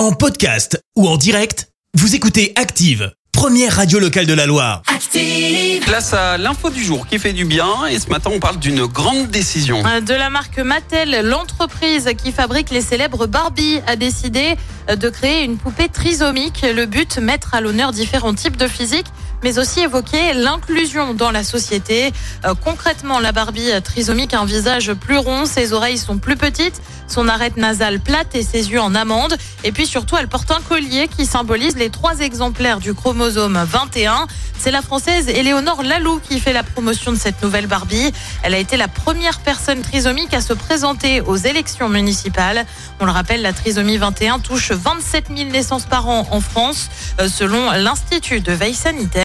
En podcast ou en direct, vous écoutez Active, première radio locale de la Loire. Active. Place à l'info du jour qui fait du bien et ce matin on parle d'une grande décision. De la marque Mattel, l'entreprise qui fabrique les célèbres Barbie a décidé de créer une poupée trisomique. Le but, mettre à l'honneur différents types de physique mais aussi évoquer l'inclusion dans la société. Euh, concrètement, la Barbie trisomique a un visage plus rond, ses oreilles sont plus petites, son arête nasale plate et ses yeux en amande. Et puis surtout, elle porte un collier qui symbolise les trois exemplaires du chromosome 21. C'est la française Éléonore Lalou qui fait la promotion de cette nouvelle Barbie. Elle a été la première personne trisomique à se présenter aux élections municipales. On le rappelle, la trisomie 21 touche 27 000 naissances par an en France, euh, selon l'Institut de veille sanitaire.